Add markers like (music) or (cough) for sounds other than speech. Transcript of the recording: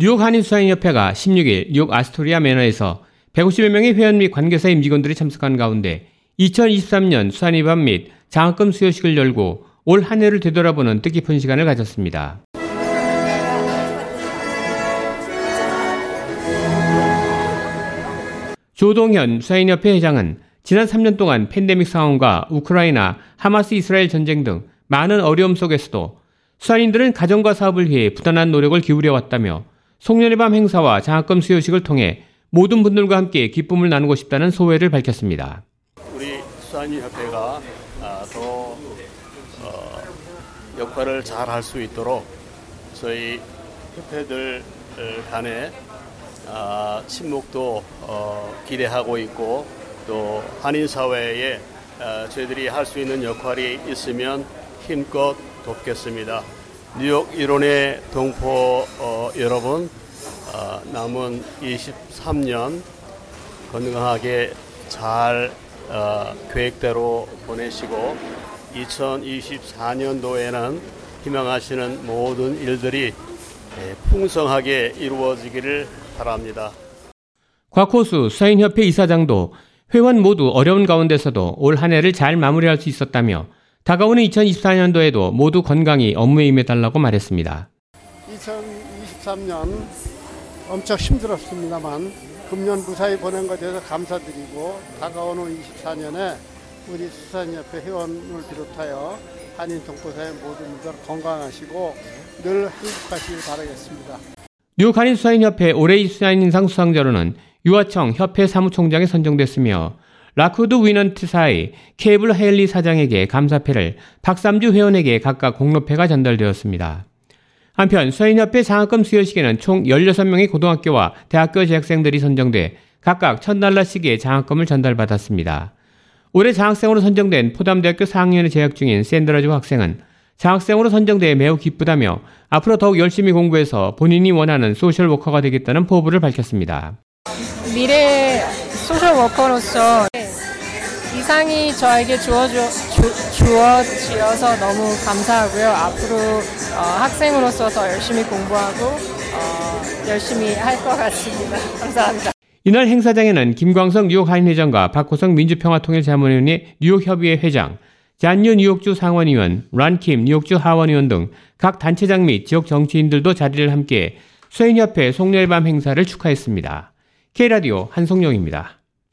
뉴욕 한인수사인협회가 16일 뉴욕 아스토리아 매너에서 150여 명의 회원 및 관계사 임직원들이 참석한 가운데 2023년 수산위반 및 장학금 수여식을 열고 올 한 해를 되돌아보는 뜻깊은 시간을 가졌습니다. 조동현 수사인협회 회장은 지난 3년 동안 팬데믹 상황과 우크라이나, 하마스 이스라엘 전쟁 등 많은 어려움 속에서도 수산인들은 가정과 사업을 위해 부단한 노력을 기울여 왔다며 송년의 밤 행사와 장학금 수여식을 통해 모든 분들과 함께 기쁨을 나누고 싶다는 소회를 밝혔습니다. 우리 수산인 협회가 아, 더 어, 역할을 잘 할 수 있도록 저희 협회들 간에 아, 친목도 어, 기대하고 있고 또 한인 사회에 어, 저희들이 할 수 있는 역할이 있으면 힘껏 돕겠습니다. 뉴욕 일원의 동포 어, 여러분 어, 남은 23년 건강하게 잘 어, 계획대로 보내시고 2024년도에는 희망하시는 모든 일들이 예, 풍성하게 이루어지기를 바랍니다. 곽호수 수사인협회 이사장도 회원 모두 어려운 가운데서도 올 한 해를 잘 마무리할 수 있었다며 다가오는 2024년도에도 모두 건강히 업무에 임해달라고 말했습니다. 2023년 엄청 힘들었습니다만 금년 무사히 보낸 것에 대해서 감사드리고 다가오는 24년에 우리 수산협회 회원을 비롯하여 한인 동포사의 모든 분들 건강하시고 늘 행복하시길 바라겠습니다. 뉴욕 한인 수사인협회 올해의 수사인상 수상자로는 유아청 협회 사무총장에 선정됐으며 라쿠드 위넌트 사이 케이블 헤일리 사장에게 감사패를 박삼주 회원에게 각각 공로패가 전달되었습니다. 한편 수사인협회 장학금 수여식에는 총 16명의 고등학교와 대학교 재학생들이 선정돼 각각 1000달러씩의 장학금을 전달받았습니다. 올해 장학생으로 선정된 포담대학교 4학년에 재학 중인 샌드라주 학생은 장학생으로 선정돼 매우 기쁘다며 앞으로 더욱 열심히 공부해서 본인이 원하는 소셜워커가 되겠다는 포부를 밝혔습니다. 미래 소셜워커로서 이상이 저에게 주어져, 주, 어지어서 너무 감사하고요. 앞으로 어, 학생으로서 더 열심히 공부하고 어, 열심히 할 것 같습니다. (laughs) 감사합니다. 이날 행사장에는 김광석 뉴욕 하인 회장과 박호성 민주평화통일자문위원회 뉴욕협의회 회장, 잔유 뉴욕주 상원의원, 란킴 뉴욕주 하원의원 등 각 단체장 및 지역 정치인들도 자리를 함께 수인협회 송년밤 행사를 축하했습니다. K라디오 한송영입니다.